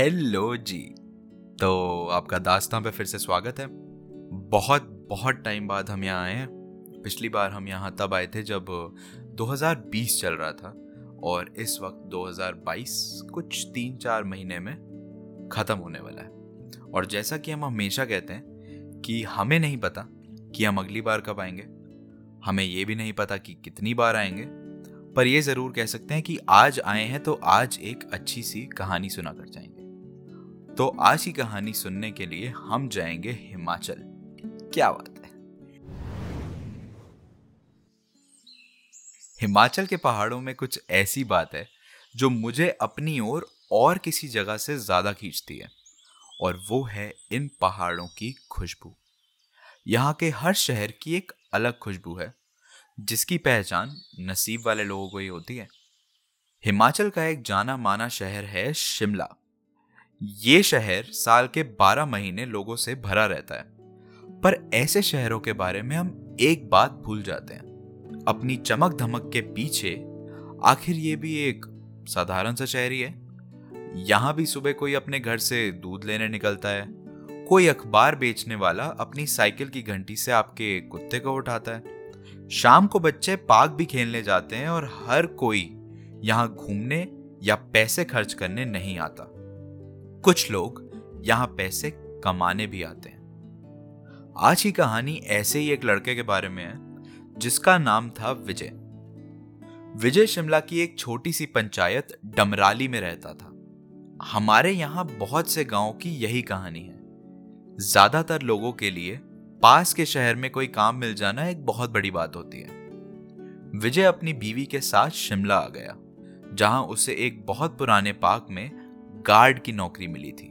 Hello जी। तो आपका दास्तां पे फिर से स्वागत है। बहुत बहुत टाइम बाद हम यहाँ आए हैं। पिछली बार हम यहाँ तब आए थे जब 2020 चल रहा था और इस वक्त 2022 कुछ तीन चार महीने में ख़त्म होने वाला है। और जैसा कि हम हमेशा कहते हैं कि हमें नहीं पता कि हम अगली बार कब आएँगे। हमें ये भी नहीं पता कि कितनी बार आएँगे। पर ये ज़रूर कह सकते हैं कि आज आए हैं तो आज एक अच्छी सी कहानी सुना कर जाएँगे। तो आज की कहानी सुनने के लिए हम जाएँगे हिमाचल। क्या बात है। हिमाचल के पहाड़ों में कुछ ऐसी बात है जो मुझे अपनी ओर और, और किसी जगह से ज़्यादा खींचती है और वो है इन पहाड़ों की खुशबू। यहाँ के हर शहर की एक अलग खुशबू है जिसकी पहचान नसीब वाले लोगों को ही होती है। हिमाचल का एक जाना माना शहर है शिमला। ये शहर साल के 12 महीने लोगों से भरा रहता है। पर ऐसे शहरों के बारे में हम एक बात भूल जाते हैं। अपनी चमक धमक के पीछे आखिर ये भी एक साधारण सा शहर ही है। यहाँ भी सुबह कोई अपने घर से दूध लेने निकलता है। कोई अखबार बेचने वाला अपनी साइकिल की घंटी से आपके कुत्ते को उठाता है। शाम को बच्चे पार्क भी खेलने जाते हैं और हर कोई यहाँ घूमने या पैसे खर्च करने नहीं आता। कुछ लोग यहाँ पैसे कमाने भी आते हैं। आज की कहानी ऐसे ही एक लड़के के बारे में है, जिसका नाम था विजय। विजय शिमला की एक छोटी सी पंचायत डमराली में रहता था। हमारे यहाँ बहुत से गाँव की यही कहानी है। ज़्यादातर लोगों के लिए पास के शहर में कोई काम मिल जाना एक बहुत बड़ी बात होती है। विजय अपनी बीवी के साथ शिमला आ गया, जहाँ उसे एक बहुत पुराने पार्क में गार्ड की नौकरी मिली थी।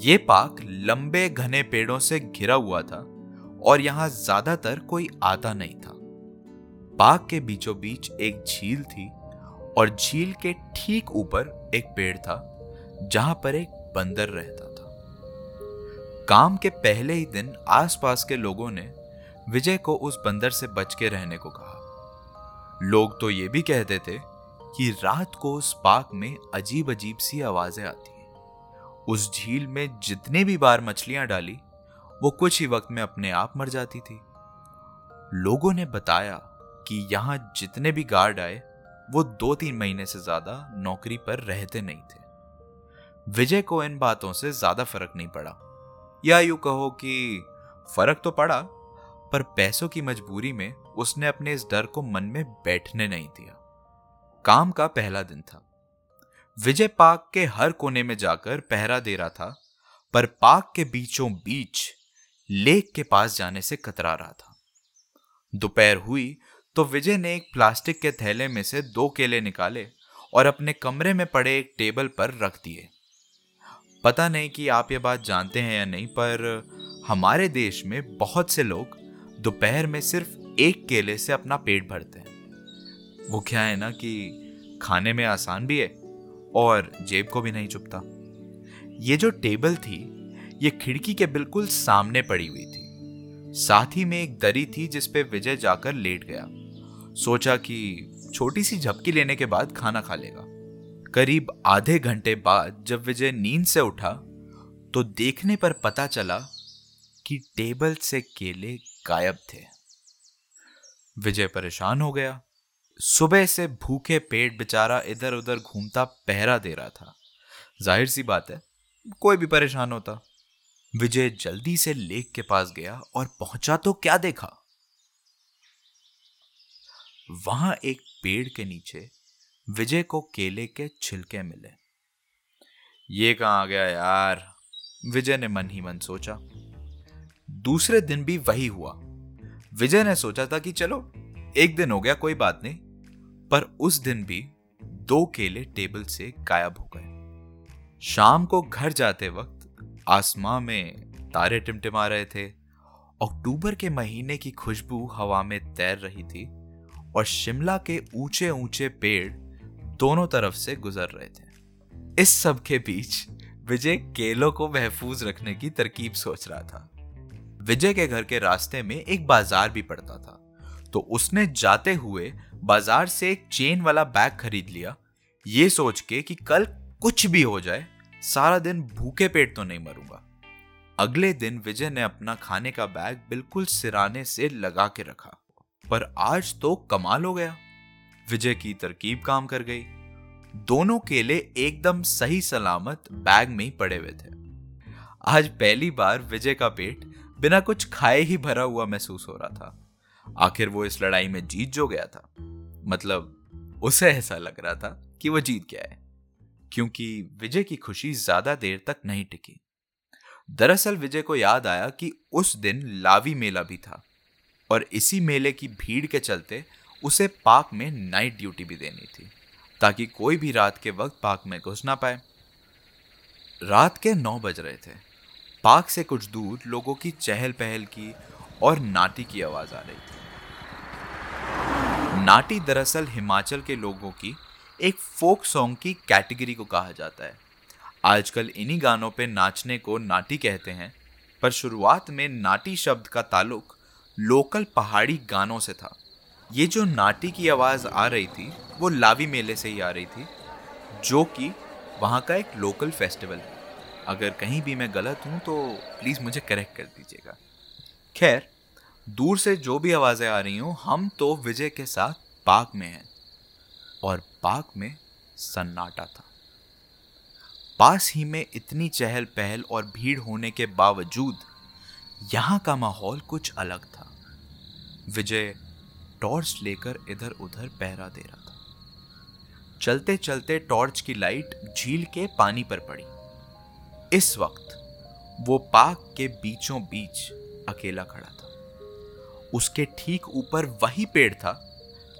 ये पार्क लंबे घने पेड़ों से घिरा हुआ था और यहाँ ज़्यादातर कोई आता नहीं था। पार्क के बीचों बीच एक झील थी और झील के ठीक ऊपर एक पेड़ था, जहाँ पर एक बंदर रहता था। काम के पहले ही दिन आसपास के लोगों ने विजय को उस बंदर से बच के रहने को कहा। लोग तो ये भी कहते थे कि रात को उस पार्क में अजीब अजीब सी आवाज़ें आती हैं। उस झील में जितने भी बार मछलियाँ डाली, वो कुछ ही वक्त में अपने आप मर जाती थी। लोगों ने बताया कि यहाँ जितने भी गार्ड आए, वो दो तीन महीने से ज़्यादा नौकरी पर रहते नहीं थे। विजय को इन बातों से ज़्यादा फ़र्क नहीं पड़ा। या यूँ कहो कि फ़र्क तो पड़ा, पर पैसों की मजबूरी में उसने अपने इस डर को मन में बैठने नहीं दिया। काम का पहला दिन था। विजय पार्क के हर कोने में जाकर पहरा दे रहा था, पर पार्क के बीचों बीच लेक के पास जाने से कतरा रहा था। दोपहर हुई तो विजय ने एक प्लास्टिक के थैले में से दो केले निकाले और अपने कमरे में पड़े एक टेबल पर रख दिए। पता नहीं कि आप ये बात जानते हैं या नहीं, पर हमारे देश में बहुत से लोग दोपहर में सिर्फ़ एक केले से अपना पेट भरते हैं। वो क्या है ना कि खाने में आसान भी है और जेब को भी नहीं चुपता। ये जो टेबल थी, ये खिड़की के बिल्कुल सामने पड़ी हुई थी। साथ ही में एक दरी थी जिस पे विजय जाकर लेट गया। सोचा कि छोटी सी झपकी लेने के बाद खाना खा लेगा। करीब आधे घंटे बाद जब विजय नींद से उठा तो देखने पर पता चला कि टेबल से केले गायब थे। विजय परेशान हो गया। सुबह से भूखे पेट बेचारा इधर उधर घूमता, पहरा दे रहा था। ज़ाहिर सी बात है, कोई भी परेशान होता। विजय जल्दी से लेक के पास गया और पहुँचा तो क्या देखा? वहाँ एक पेड़ के नीचे विजय को केले के छिलके मिले। ये कहाँ आ गया यार? विजय ने मन ही मन सोचा। दूसरे दिन भी वही हुआ। विजय ने सोचा था कि चलो, एक दिन हो गया, कोई बात नहीं। पर उस दिन भी दो केले टेबल से गायब हो गए। शाम को घर जाते वक्त आसमां में तारे टिमटिमा रहे थे। अक्टूबर के महीने की खुशबू हवा में तैर रही थी और शिमला के ऊँचे ऊँचे पेड़ दोनों तरफ़ से गुजर रहे थे। इस सब के बीच विजय केलों को महफूज रखने की तरकीब सोच रहा था। विजय के घर के रास्ते में एक बाज़ार भी पड़ता था। तो उसने जाते हुए बाज़ार से एक चेन वाला बैग खरीद लिया। ये सोच के कि कल कुछ भी हो जाए, सारा दिन भूखे पेट तो नहीं मरूँगा। अगले दिन विजय ने अपना खाने का बैग बिल्कुल सिराने से लगा के रखा। पर आज तो कमाल हो गया। विजय की तरकीब काम कर गई। दोनों केले एकदम सही सलामत बैग में ही पड़े हुए थे। आज पहली बार विजय का पेट बिना कुछ खाए ही भरा हुआ महसूस हो रहा था। आखिर वो इस लड़ाई में जीत जो गया था मतलब उसे ऐसा लग रहा था कि वो जीत गया है, क्योंकि विजय की खुशी ज़्यादा देर तक नहीं टिकी। दरअसल विजय को याद आया कि उस दिन लावी मेला भी था, और इसी मेले की भीड़ के चलते उसे पार्क में नाइट ड्यूटी भी देनी थी, ताकि कोई भी रात के वक्त पार्क में घुस ना पाए। रात के नौ बज रहे थे। पार्क से कुछ दूर लोगों की चहल पहल की और नाटी की आवाज़ आ रही थी। नाटी दरअसल हिमाचल के लोगों की एक फोक सॉन्ग की कैटेगरी को कहा जाता है। आजकल इन्हीं गानों पे नाचने को नाटी कहते हैं, पर शुरुआत में नाटी शब्द का ताल्लुक लोकल पहाड़ी गानों से था। ये जो नाटी की आवाज़ आ रही थी, वो लावी मेले से ही आ रही थी, जो कि वहाँ का एक लोकल फेस्टिवल है। अगर कहीं भी मैं गलत हूँ तो प्लीज़ मुझे करेक्ट कर दीजिएगा। खैर दूर से जो भी आवाज़ें आ रही हूँ, हम तो विजय के साथ पार्क में हैं। और पार्क में सन्नाटा था। पास ही में इतनी चहल पहल और भीड़ होने के बावजूद, यहाँ का माहौल कुछ अलग था। विजय टॉर्च लेकर इधर उधर पहरा दे रहा था। चलते चलते टॉर्च की लाइट झील के पानी पर पड़ी। इस वक्त वो पार्क के बीचों बीच अकेला खड़ा था। उसके ठीक ऊपर वही पेड़ था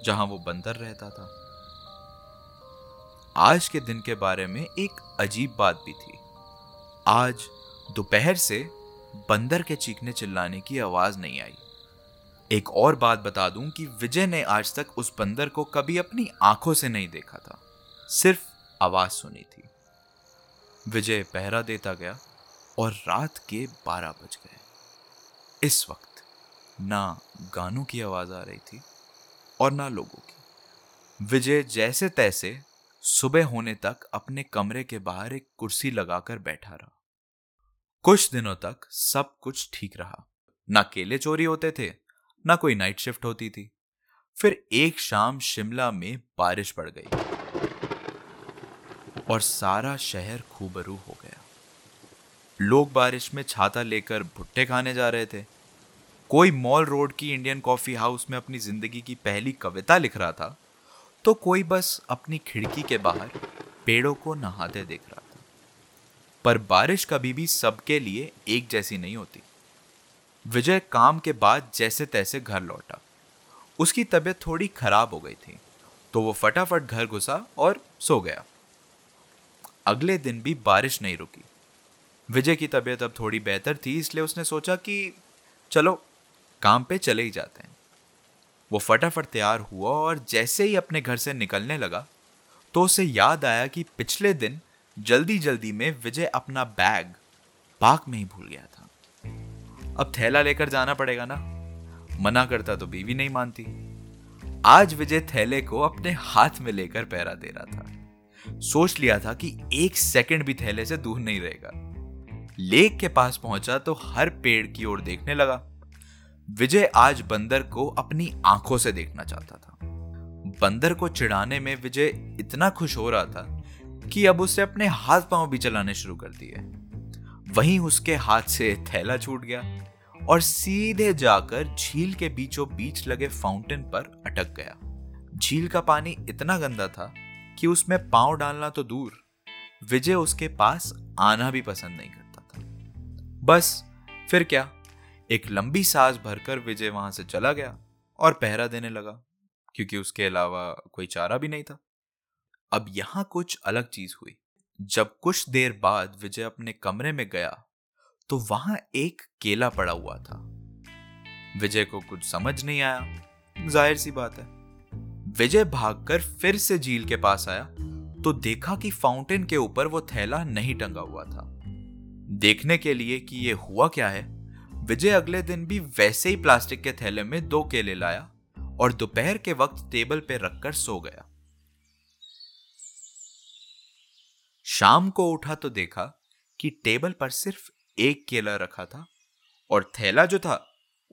जहाँ वो बंदर रहता था। आज के दिन के बारे में एक अजीब बात भी थी। आज दोपहर से बंदर के चीखने चिल्लाने की आवाज़ नहीं आई। एक और बात बता दूँ कि विजय ने आज तक उस बंदर को कभी अपनी आँखों से नहीं देखा था, सिर्फ़ आवाज़ सुनी थी। विजय पहरा देता गया और रात के बारह बज गए। इस वक्त ना गानों की आवाज़ आ रही थी और ना लोगों की। विजय जैसे तैसे सुबह होने तक अपने कमरे के बाहर एक कुर्सी लगाकर बैठा रहा। कुछ दिनों तक सब कुछ ठीक रहा। ना केले चोरी होते थे, ना कोई नाइट शिफ्ट होती थी। फिर एक शाम शिमला में बारिश पड़ गई और सारा शहर खूबरू हो गया। लोग बारिश में छाता लेकर भुट्टे खाने जा रहे थे। कोई मॉल रोड की इंडियन कॉफ़ी हाउस में अपनी ज़िंदगी की पहली कविता लिख रहा था तो कोई बस अपनी खिड़की के बाहर पेड़ों को नहाते देख रहा था। पर बारिश कभी भी सबके लिए एक जैसी नहीं होती। विजय काम के बाद जैसे तैसे घर लौटा। उसकी तबीयत थोड़ी खराब हो गई थी तो वो फटाफट घर घुसा और सो गया। अगले दिन भी बारिश नहीं रुकी। विजय की तबीयत अब थोड़ी बेहतर थी, इसलिए उसने सोचा कि चलो काम पे चले ही जाते हैं। वो फटाफट तैयार हुआ और जैसे ही अपने घर से निकलने लगा तो उसे याद आया कि पिछले दिन जल्दी जल्दी में विजय अपना बैग पार्क में ही भूल गया था। अब थैला लेकर जाना पड़ेगा ना? मना करता तो बीवी नहीं मानती। आज विजय थैले को अपने हाथ में लेकर पैरा दे रहा था। सोच लिया था कि एक सेकंड भी थैले से दूर नहीं रहेगा। लेक के पास पहुँचा तो हर पेड़ की ओर देखने लगा। विजय आज बंदर को अपनी आँखों से देखना चाहता था। बंदर को चिढ़ाने में विजय इतना खुश हो रहा था कि अब उसे अपने हाथ पाँव भी चलाने शुरू कर दिए। वहीं उसके हाथ से थैला छूट गया और सीधे जाकर झील के बीचों बीच लगे फाउंटेन पर अटक गया। झील का पानी इतना गंदा था कि उसमें पाँव डालना तो दूर, विजय उसके पास आना भी पसंद नहीं करता था। बस, फिर क्या? एक लंबी सांस भरकर विजय वहाँ से चला गया और पहरा देने लगा, क्योंकि उसके अलावा कोई चारा भी नहीं था। अब यहाँ कुछ अलग चीज़ हुई। जब कुछ देर बाद विजय अपने कमरे में गया तो वहाँ एक केला पड़ा हुआ था। विजय को कुछ समझ नहीं आया। ज़ाहिर सी बात है। विजय भागकर फिर से झील के पास आया तो देखा कि फाउंटेन के ऊपर वो थैला नहीं टंगा हुआ था। देखने के लिए कि ये हुआ क्या है विजय अगले दिन भी वैसे ही प्लास्टिक के थैले में दो केले लाया और दोपहर के वक्त टेबल पर रखकर सो गया। शाम को उठा तो देखा कि टेबल पर सिर्फ़ एक केला रखा था और थैला जो था,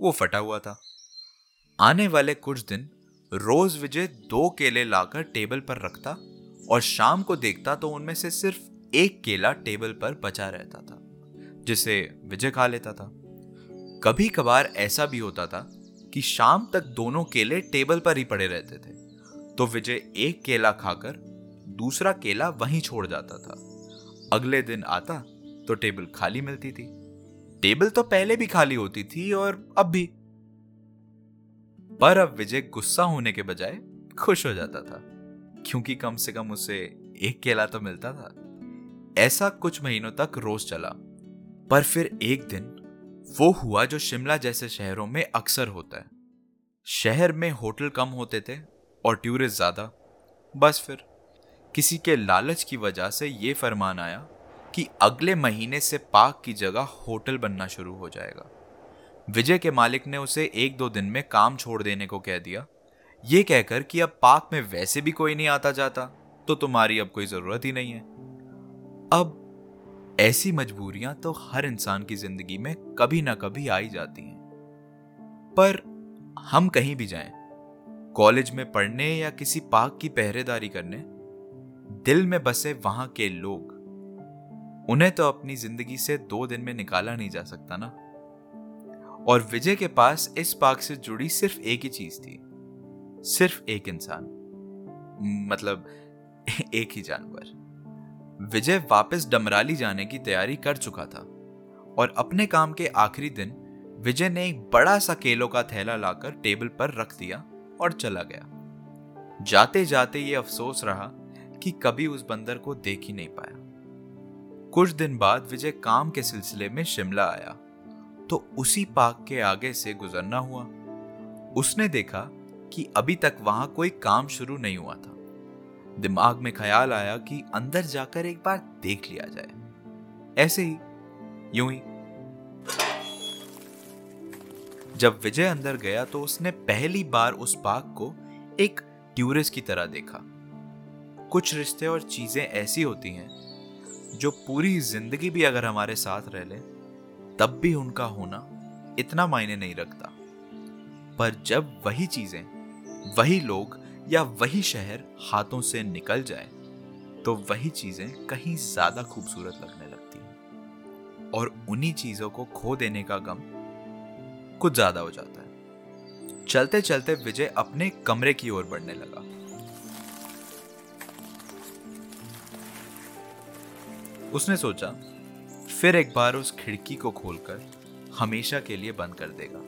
वो फटा हुआ था। आने वाले कुछ दिन रोज विजय दो केले लाकर टेबल पर रखता और शाम को देखता तो उनमें से सिर्फ़ एक केला टेबल पर बचा रहता था, जिसे विजय खा लेता था। कभी कभार ऐसा भी होता था कि शाम तक दोनों केले टेबल पर ही पड़े रहते थे। तो विजय एक केला खाकर दूसरा केला वहीं छोड़ जाता था। अगले दिन आता तो टेबल खाली मिलती थी। टेबल तो पहले भी खाली होती थी और अब भी। पर अब विजय गुस्सा होने के बजाय खुश हो जाता था, क्योंकि कम से कम उसे एक केला तो मिलता था। ऐसा कुछ महीनों तक रोज चला। पर फिर एक दिन वो हुआ जो शिमला जैसे शहरों में अक्सर होता है। शहर में होटल कम होते थे और टूरिस्ट ज़्यादा। बस फिर, किसी के लालच की वजह से ये फरमान आया कि अगले महीने से पार्क की जगह होटल बनना शुरू हो जाएगा। विजय के मालिक ने उसे एक दो दिन में काम छोड़ देने को कह दिया। ये कहकर कि अब पार्क में वैसे भी कोई नहीं आता जाता तो तुम्हारी अब कोई ज़रूरत ही नहीं है। अब ऐसी मजबूरियाँ तो हर इंसान की ज़िंदगी में कभी ना कभी आई जाती हैं। पर हम कहीं भी जाएँ, कॉलेज में पढ़ने या किसी पार्क की पहरेदारी करने, दिल में बसे वहाँ के लोग, उन्हें तो अपनी ज़िंदगी से दो दिन में निकाला नहीं जा सकता ना। और विजय के पास इस पार्क से जुड़ी सिर्फ़ एक ही चीज़ थी, सिर्फ़ एक इंसान मतलब एक ही जानवर। विजय वापस डमराली जाने की तैयारी कर चुका था और अपने काम के आखिरी दिन विजय ने एक बड़ा सा केलों का थैला लाकर टेबल पर रख दिया और चला गया। जाते जाते ये अफसोस रहा कि कभी उस बंदर को देख ही नहीं पाया। कुछ दिन बाद विजय काम के सिलसिले में शिमला आया तो उसी पार्क के आगे से गुजरना हुआ। उसने देखा कि अभी तक वहाँ कोई काम शुरू नहीं हुआ था। दिमाग में ख्याल आया कि अंदर जाकर एक बार देख लिया जाए। ऐसे ही, यूँ ही। जब विजय अंदर गया तो उसने पहली बार उस पार्क को एक टूरिस्ट की तरह देखा। कुछ रिश्ते और चीज़ें ऐसी होती हैं, जो पूरी ज़िंदगी भी अगर हमारे साथ रह ले, तब भी उनका होना इतना मायने नहीं रखता। पर जब वही चीज़ें, वही लोग या वही शहर हाथों से निकल जाए तो वही चीज़ें कहीं ज़्यादा खूबसूरत लगने लगती हैं। और उन्हीं चीज़ों को खो देने का गम कुछ ज़्यादा हो जाता है। चलते चलते विजय अपने कमरे की ओर बढ़ने लगा। उसने सोचा, फिर एक बार उस खिड़की को खोलकर हमेशा के लिए बंद कर देगा।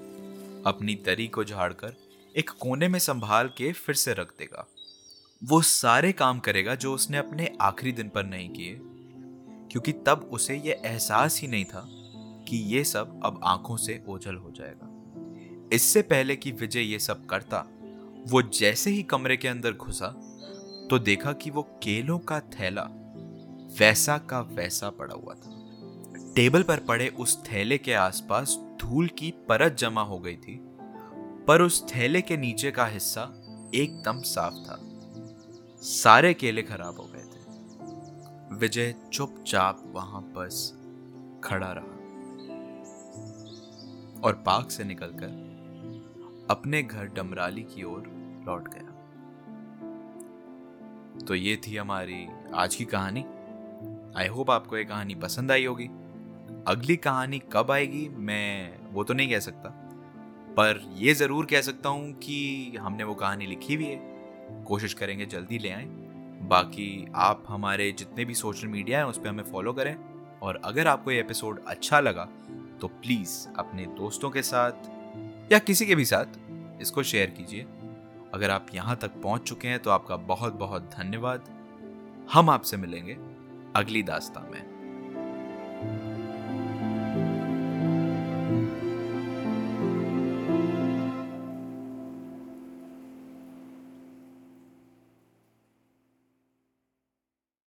अपनी दरी को झाड़कर एक कोने में संभाल के फिर से रख देगा। वो सारे काम करेगा जो उसने अपने आखिरी दिन पर नहीं किए, क्योंकि तब उसे यह एहसास ही नहीं था कि ये सब अब आँखों से ओझल हो जाएगा। इससे पहले कि विजय ये सब करता, वो जैसे ही कमरे के अंदर घुसा तो देखा कि वो केलों का थैला वैसा का वैसा पड़ा हुआ था। टेबल पर पड़े उस थैले के आसपास धूल की परत जमा हो गई थी पर उस थैले के नीचे का हिस्सा एकदम साफ़ था। सारे केले खराब हो गए थे। विजय चुपचाप वहाँ बस खड़ा रहा और पार्क से निकलकर अपने घर डमराली की ओर लौट गया। तो ये थी हमारी आज की कहानी। आई होप आपको ये कहानी पसंद आई होगी। अगली कहानी कब आएगी, मैं वो तो नहीं कह सकता। पर ये ज़रूर कह सकता हूँ कि हमने वो कहानी लिखी हुई है। कोशिश करेंगे जल्दी ले आए। बाकी आप हमारे जितने भी सोशल मीडिया हैं, उस पर हमें फॉलो करें। और अगर आपको ये एपिसोड अच्छा लगा तो प्लीज़ अपने दोस्तों के साथ या किसी के भी साथ इसको शेयर कीजिए। अगर आप यहाँ तक पहुँच चुके हैं तो आपका बहुत बहुत धन्यवाद। हम आपसे मिलेंगे अगली दास्ता में।